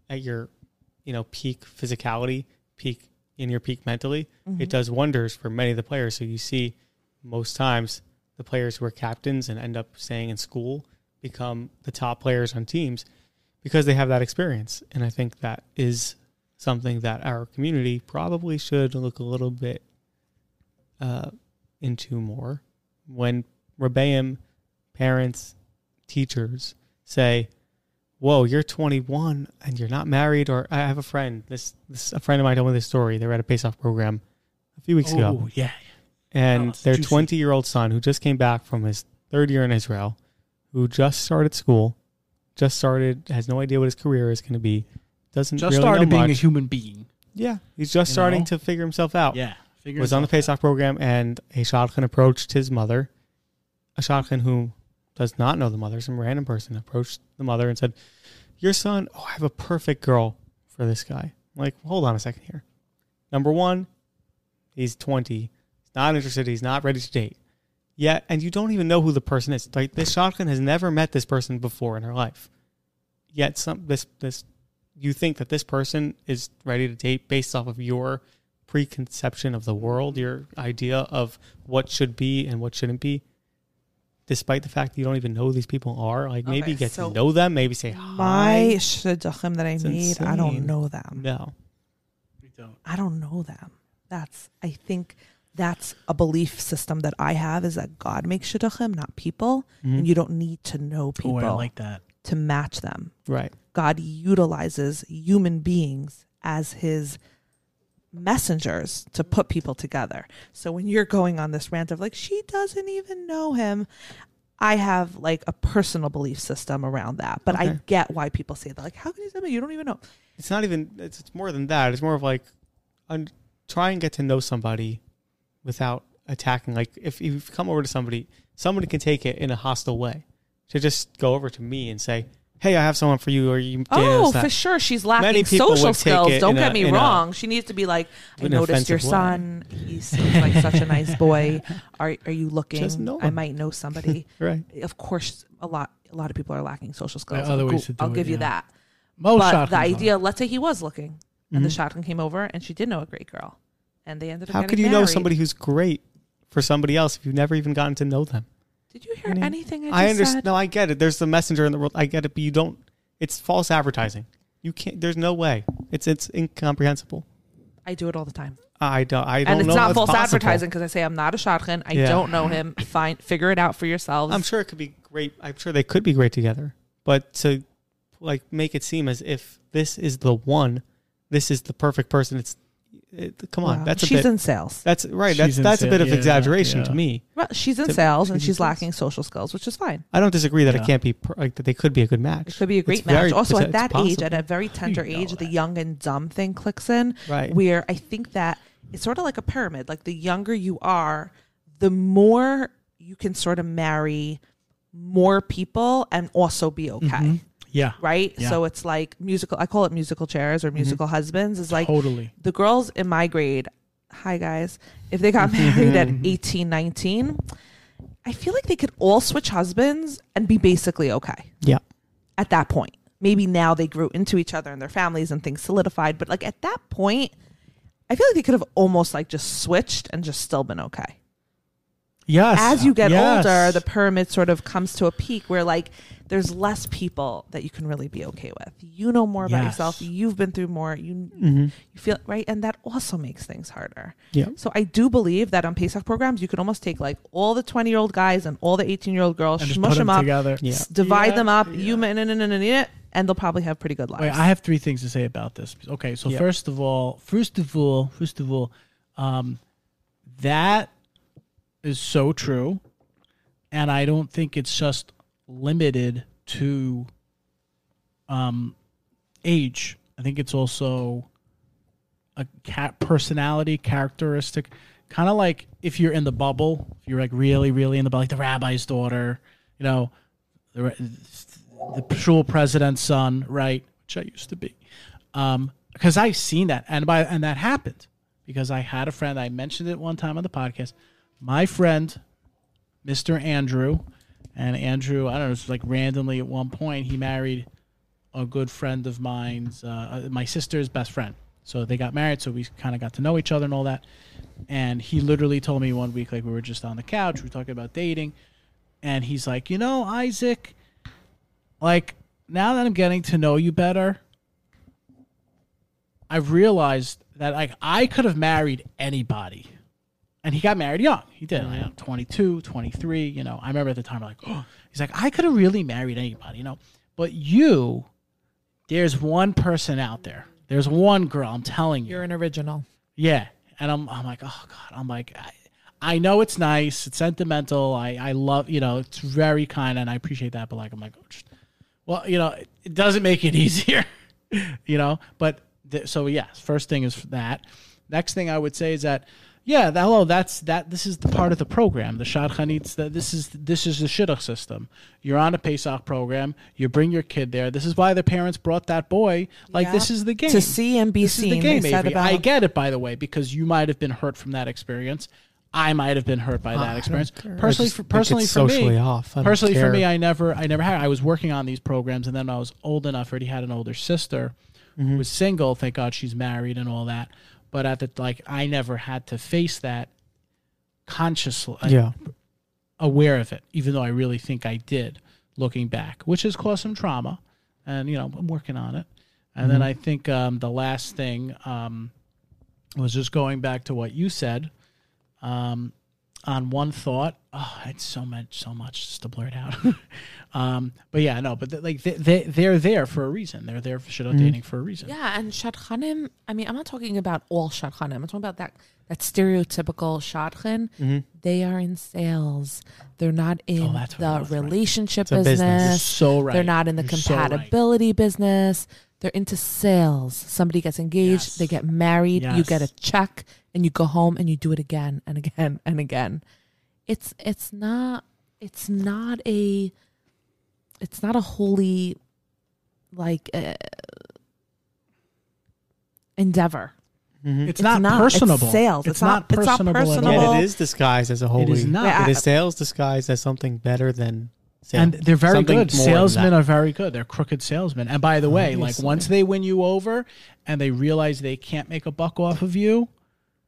at your, you know, peak physicality, peak in your peak mentally, Mhm. it does wonders for many of the players. So you see most times the players who are captains and end up staying in school become the top players on teams because they have that experience. And I think that is something that our community probably should look a little bit uh, into more. When Rebbeim parents, teachers say, Whoa, you're 21 and you're not married, or I have a friend. This, this a friend of mine told me this story. They were at a Pesach program a few weeks ago Oh yeah. and Oh, their 20 year old son who just came back from his third year in Israel, who just started school, just started, has no idea what his career is going to be, doesn't Just really started being a human being. yeah, he's just You starting know? to figure himself out. Yeah. Was on the Pesach program, and a shadchan approached his mother. A shadchan who does not know the mother, some random person approached the mother and said, "Your son, oh, I have a perfect girl for this guy." I'm like, hold on a second here. Number one, he's 20. He's not interested. He's not ready to date yet, and you don't even know who the person is. Like this shadchan has never met this person before in her life. Yet some this this you think that this person is ready to date based off of your preconception of the world, your idea of what should be and what shouldn't be. despite the fact that you don't even know who these people are. Like maybe Okay, get so to know them, maybe say My hi. shidduchim that I It's made, I don't know them. No. We don't. I don't know them. That's I think that's a belief system that I have is that God makes shidduchim, not people, Mhm. and you don't need to know people Oh, I like that. to match them. Right. God utilizes human beings as his messengers to put people together. So when you're going on this rant of like she doesn't even know him, I have like a personal belief system around that. But I get why people say that. Like, how can you say that? You don't even know. It's not even. It's, it's more than that. It's more of like, un, try and get to know somebody without attacking. Like if you come over to somebody, somebody can take it in a hostile way. To just go over to me and say, "Hey, I have someone for you," or you. dating Oh, that. for sure. She's lacking Many social skills. Don't get a- me in a- wrong. she needs to be like, I noticed your offensive way. son. He seems like such a nice boy. Are are you looking? Just know I might know somebody. Right. of course, a lot a lot of people are lacking social skills. other I'll, ways go- to do I'll it, give you that. Most but the are. idea, let's say he was looking, and the Mhm. shadchan came over, and she did know a great girl, and they ended up. How getting could you know somebody who's great for somebody else if you've never even gotten to know them? Did you hear I mean, anything I just I understand. said? No, I get it. There's the messenger in the world. I get it, but you don't. It's false advertising. You can't. There's no way. It's it's incomprehensible. I do it all the time, I don't. I don't and it's know. not false possible. advertising because I say I'm not a shadchan. I Yeah. don't know him. Fine, figure it out for yourselves. I'm sure it could be great. I'm sure they could be great together. But to like make it seem as if this is the one, this is the perfect person. It's it, come on. Wow. That's a she's bit. in sales. that's right. She's That's in that's a bit of yeah, exaggeration yeah. to me. Well, she's in To- sales to and she's sales. lacking social skills, which is fine. I don't disagree that Yeah. it can't be per- like that. They could be a good match. It could be a great It's match. very- also, at that it's age, at a very tender You know age, the young and dumb thing clicks in. Right. Where I think that it's sort of like a pyramid. Like the younger you are, the more you can sort of marry more people and also be okay. Mm-hmm. Yeah. Right? Yeah. So it's like musical I call it musical chairs or mm-hmm. musical husbands. Is like totally. the girls in my grade, hi guys, if they got married at mm-hmm. 18, 19, I feel like they could all switch husbands and be basically okay Yeah. at that point. Maybe now they grew into each other and their families and things solidified, but like at that point, I feel like they could have almost like just switched and just still been okay. Yes. As you get Yes. older, the pyramid sort of comes to a peak where like there's less people that you can really be okay with. You know more about Yes. yourself. You've been through more. You Mm-hmm. you feel right, and that also makes things harder. Yeah. So I do believe that on Pesach programs, you could almost take like all the 20 year old guys and all the 18 year old girls, and just smush them them up, together. Yeah. s- divide Yeah, them up, yeah. you na- and they'll probably have pretty good lives. Wait, I have three things to say about this. Okay, so Yeah. first of all, first of all, first of all, um, that is so true, and I don't think it's just limited to um, age. I think it's also a cat personality characteristic, kind of like if you're in the bubble, if you're like really, really in the bubble, like the rabbi's daughter, you know, the the shul president's son, right? Which I used to be, um, because I've seen that, and by and that happened because I had a friend. I mentioned it one time on the podcast. My friend, Mister Andrew, and Andrew, I don't know, it's like randomly at one point he married a good friend of mine's, uh, uh, my sister's best friend. So they got married, so we kind of got to know each other and all that. And he literally told me one week, like we were just on the couch, we were talking about dating, and he's like, you know, Isaac, like now that I'm getting to know you better, I've realized that like I could have married anybody. And he got married young. He did, like mm-hmm. 22, 23, you know. I remember at the time like, oh, he's like I could have really married anybody, you know. But you there's one person out there. There's one girl, I'm telling you. You're an original. Yeah, and I'm I'm like, oh god, I'm like, I, I know it's nice, it's sentimental, I I love you know, it's very kind, and I appreciate that, but like I'm like, oh, well, you know, it, it doesn't make it easier, you know. But th- so yes, first thing is that. Next thing I would say is that. Yeah, that, hello. That's that. This is the part of the program. The shadchanits. That this is this is the shidduch system. You're on a Pesach program. You bring your kid there. This is why the parents brought that boy. Like Yeah. this is the game To see and be this is seen. the game, they Avery. about I get it, by the way, because you might have been hurt from that experience. I might have been hurt by that experience. Personally, just for, personally for me, off. I don't personally for me, I never, I never had. I was working on these programs, and then when I was old enough. Already had an older sister Mm-hmm. who was single. Thank God she's married and all that. But at the like, I never had to face that consciously. yeah. aware of it, even though I really think I did looking back, which has caused some trauma. And, you know, I'm working on it. And then I think um, the last thing um, was just going back to what you said um, on one thought. Oh, it's so much, so much just to blur it out. um, but yeah, no, but th- like they, they, they're there for a reason. They're there for shidduch dating for a reason. Yeah, and shadchanim. I mean, I'm not talking about all shadchanim. I'm talking about that that stereotypical shadchan. Mm-hmm. They are in sales. They're not in Oh, that's what it the was, right. relationship business. You're business. so right. They're not in the You're so right. compatibility business. They're into sales. Somebody gets engaged, Yes. they get married, you get a check, and you go home and you do it again and again and again. It's it's not it's not a it's not a holy like uh, endeavor. Mhm. It's, It's not, not. It's personable. sales. It's, It's not, not- it's not personable. at personable. all. Yet it is disguised as a holy. It is not. Yeah, It is sales disguised as something better than sales. and they're very Something good. Salesmen are very good. They're crooked salesmen. And by the way, like once they win you over and they realize they can't make a buck off of you,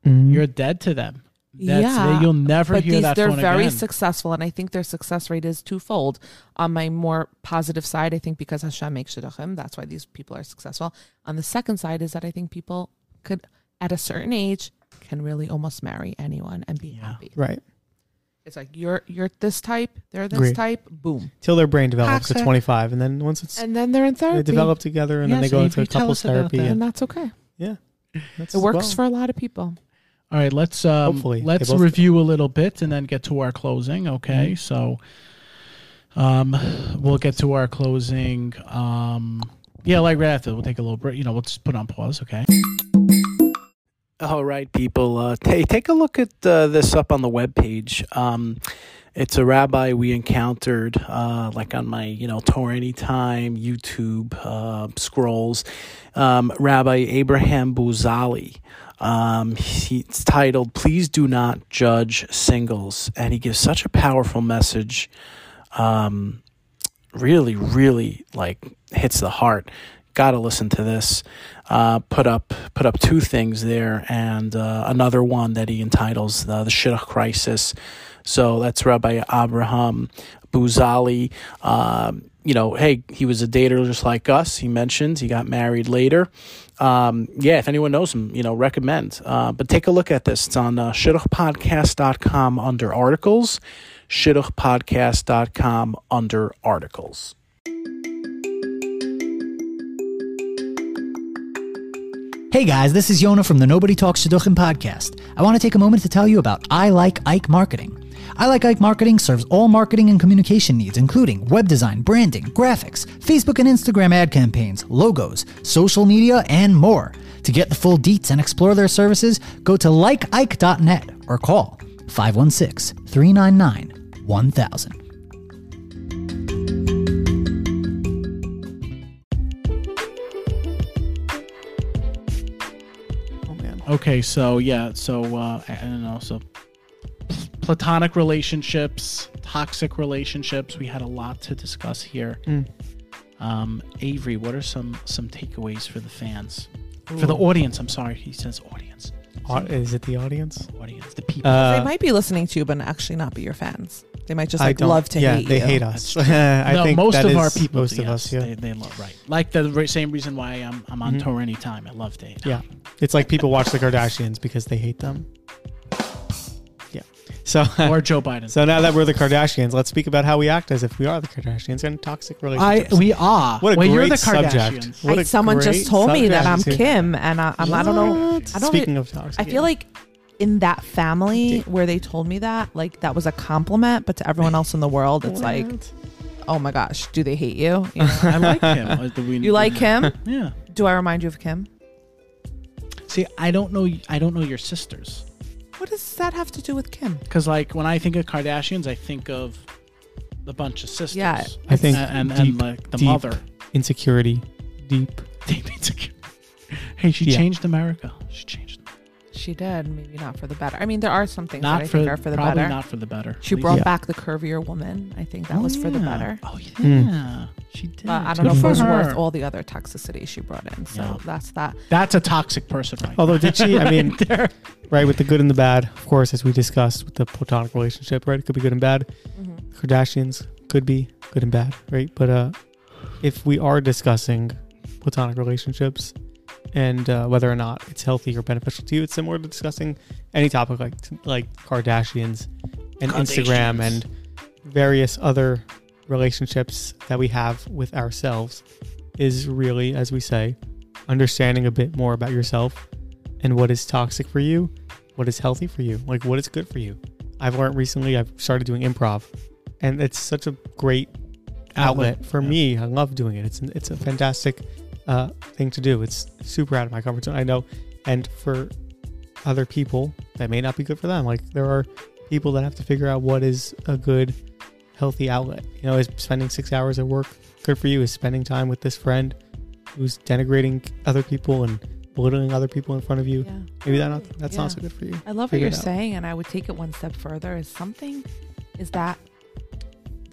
Mhm. you're dead to them. That's Yeah, they, you'll never but hear these that they're phone very again. successful, and I think their success rate is twofold. On my more positive side, I think because Hashem makes shidduchim, that's why these people are successful. On the second side is that I think people could, at a certain age, can really almost marry anyone and be Yeah. happy. right It's like you're you're this type, they're this Agree. type, boom, till their brain develops at 25, and then once it's and then they're in therapy. they develop together, and then Yes, they go into Avery, tell couples therapy, that. and and that's okay. Yeah, that's It works well. for a lot of people. All right, let's um, Hopefully, let's review a little bit and then get to our closing. Okay, Mm-hmm. so um, we'll get to our closing. Um, yeah, like right after we'll take a little break. You know, we'll just put on pause. Okay. All right, people. Uh, ta take a look at uh, this up on the webpage. Um, it's a rabbi we encountered, uh, like on my, you know, Torah Anytime YouTube uh, scrolls. Um, rabbi Abraham Buzali. Um, he, it's titled "Please Do Not Judge Singles," and he gives such a powerful message. Um, really, really like hits the heart. Got to listen to this. Uh, put up put up two things there, and uh, another one that he entitles uh, the Shidduch Crisis. So that's Rabbi Abraham Buzali. Um, you know, hey, he was a dater just like us. He mentions he got married later. Um, yeah, if anyone knows him, you know, recommend. Uh, but take a look at this. It's on uh, shidduchpodcast.com under articles, shidduchpodcast.com under articles. Hey guys, this is Yona from the Nobody Talks to Shidduchim podcast. I want to take a moment to tell you about I Like Ike Marketing. I Like Ike Marketing serves all marketing and communication needs, including web design, branding, graphics, Facebook and Instagram ad campaigns, logos, social media, and more. To get the full deets and explore their services, go to likeike.net or call 516 399 1000. Okay, so yeah, so uh, I I don't know, so platonic relationships, toxic relationships. We had a lot to discuss here. Mm. Um, Avery, what are some some takeaways for the fans, for the audience? I'm sorry, he says audience, Au- Is it the audience? audience, the people. Uh, they might be listening to you, but actually not be your fans. They might just like don't- love to yeah, hate they you. hate us. I no, think most that of our is people, most do, of us, yeah. they, they love right. Like the re- same reason why I'm I'm on Mhm. Torah Anytime. I love to hate. Yeah. It's like people watch the Kardashians because they hate them. Yeah. So or Joe Biden. so now that we're the Kardashians, let's speak about how we act as if we are the Kardashians and toxic I relationships. we are. What a well, you're great the subject. Kardashians. What I- a someone great just told me that I'm subject. Kim, and I, I'm, I don't know. What? I don't. Speaking of toxic, I feel like in that family where they told me that, like that was a compliment, but to everyone else in the world, it's like, oh my gosh, do they hate you? You, know? I like him. Uh, do we- You like him? Yeah. Do I remind you of Kim? See, I don't know. I don't know your sisters What does that have to do with Kim? because, like, when I think of Kardashians, I think of the bunch of sisters. Yeah, I think and and, and like the deep mother. insecurity, deep. Deep insecure. Hey, she Yeah. changed America. She changed. She did, maybe not for the better. I mean, there are some things Not that I for, think are for the probably better. not for the better. she brought least- back the curvier woman. I think that Oh, was for the yeah. better. Oh yeah, Hmm. she she did. But I don't know Good if it for was her. worth all the other toxicity she brought in. So Yeah. that's that. That's a toxic person, right? Although did she? I mean, Right right with the good and the bad, of course, as we discussed with the platonic relationship, right? It could be good and bad. Kardashians could be good and bad, right? But uh, if we are discussing platonic relationships and uh, whether or not it's healthy or beneficial to you, it's similar to discussing any topic like like Kardashians and Instagram and various other relationships that we have with ourselves. Is really, as we say, understanding a bit more about yourself and what is toxic for you, what is healthy for you, like what is good for you. I've learned recently, I've started doing improv, and it's such a great outlet, Outlet, for yeah. me. I love doing it. It's it's a fantastic uh, thing to do. It's super out of my comfort zone. I know, and for other people, that may not be good for them. Like there are people that have to figure out what is a good, healthy outlet. You know, is spending six hours at work good for you? Is spending time with this friend who's denigrating other people and belittling other people in front of you? Yeah. Maybe that not, that's Yeah. not so good for you. I love what you're saying, and I would take it one step further. Is something is that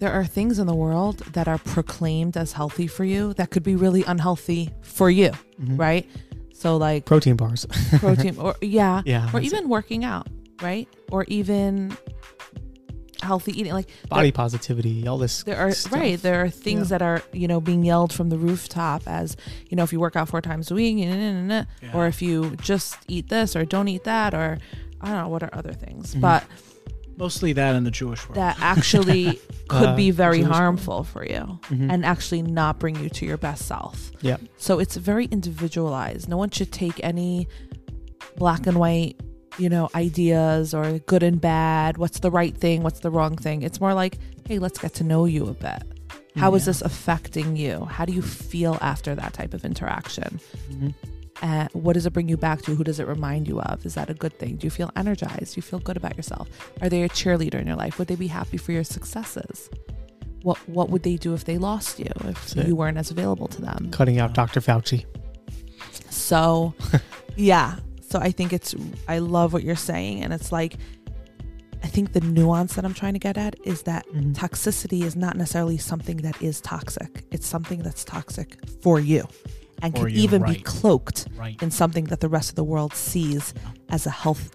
there are things in the world that are proclaimed as healthy for you that could be really unhealthy for you, Mhm. right? So like Protein bars. protein, or yeah, yeah. or even working out, right? Or even healthy eating. Like it. body positivity, all this. there are stuff. right there are things Yeah. that are you know being yelled from the rooftop as you know if you work out four times a week nah, nah, nah, Yeah. or if you just eat this or don't eat that or i don't know what are other things Mhm. but Mostly that in the Jewish world. that actually could Uh, be very Jewish harmful for you Mhm. and actually not bring you to your best self Yeah. so it's very individualized no one should take any black and white you know ideas or good and bad what's the right thing what's the wrong thing it's more like hey let's get to know you a bit How is Yeah. this affecting you how do you feel after that type of interaction Mhm. Uh, what does it bring you back to who does it remind you of is that a good thing do you feel energized do you feel good about yourself are they a cheerleader in your life would they be happy for your successes what what would they do if they lost you if That's it. you weren't as available to them Cutting out Dr. Fauci. so, yeah. So I think it's, I love what you're saying. And it's like, I think the nuance that I'm trying to get at is that Mhm. toxicity is not necessarily something that is toxic, it's something that's toxic for you and For can you, even be cloaked right. in something that the rest of the world sees as a health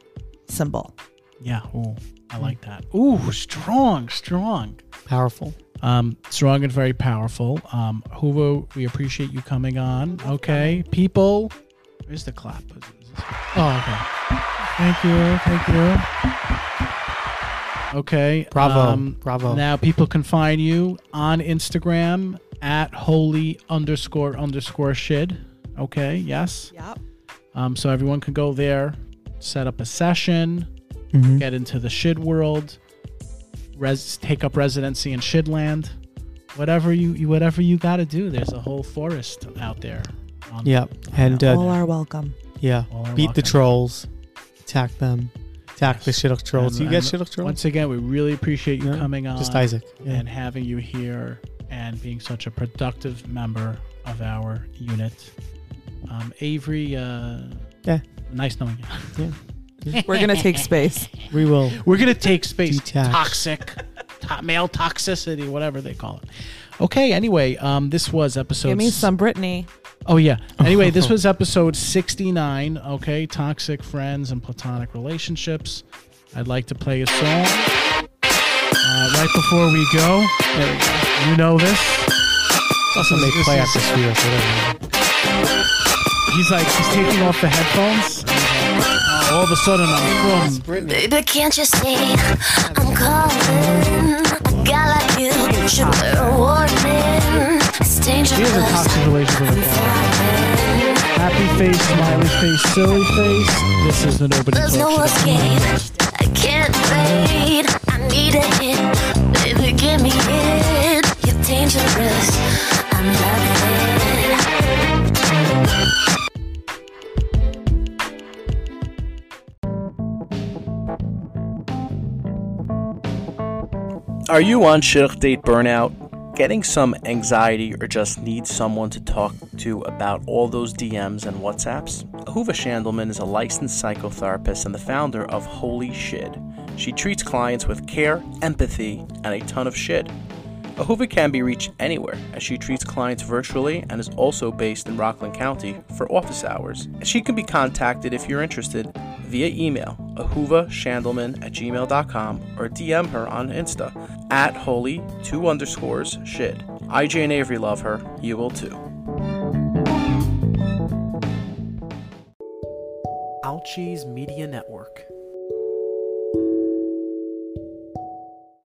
symbol. Yeah. Ooh, I like that. Ooh, strong, strong. Powerful. Um, strong and very powerful. Um, Ahuva, we appreciate you coming on. Okay, people. Where's the clap? Is- is this- Oh, okay. Thank you. Thank you. Okay. Bravo. um, Bravo. Now people can find you on Instagram at holy underscore underscore shid. Okay. Yes. Yep. Um, so everyone can go there, set up a session, Mhm. get into the shid world, res- take up residency in shidland, whatever you, you whatever you got to do. There's a whole forest out there. on- Yeah. And uh, All are welcome. yeah, are beat the trolls, attack them, attack the Yes. shidduch trolls. And- you get and shidduch trolls? Once again, we really appreciate you Yeah, coming on, Just Isaac. Yeah. and having you here, and being such a productive member of our unit. Um, Avery, uh, Yeah. nice knowing you. Yeah. We're going to take space. we will. We're gonna take space. Detach. Toxic, to- male toxicity, whatever they call it. Okay. Anyway, um, this was episode. Give me some Britney. Oh yeah. Anyway, this was episode sixty-nine. Okay, toxic friends and platonic relationships. I'd like to play a song uh, right before we go. There we go. You know this. Also make This play is- after sphere. So whatever. He's like he's taking off the headphones. and he's like, uh, all of a sudden, I'm from. Baby, can't you see I'm calling? A guy like you should wear a warning. It's dangerous. He has a toxic relationship with his father. Happy face, smiley face, silly face. This is the nobody. There's no escape. I can't fade. I need a hit. Are you on shidduch date burnout? Getting some anxiety or just need someone to talk to about all those DMs and WhatsApps? Ahuva Shandelman is a licensed psychotherapist and the founder of Holy Shid. She treats clients with care, empathy, and a ton of shid. Ahuva can be reached anywhere as she treats clients virtually and is also based in Rockland County for office hours. She can be contacted if you're interested via email ahuvashandelman at gmail.com or DM her on Insta at holy two underscores shid. IJ and Avery love her. You will too. Alchi's Media Network.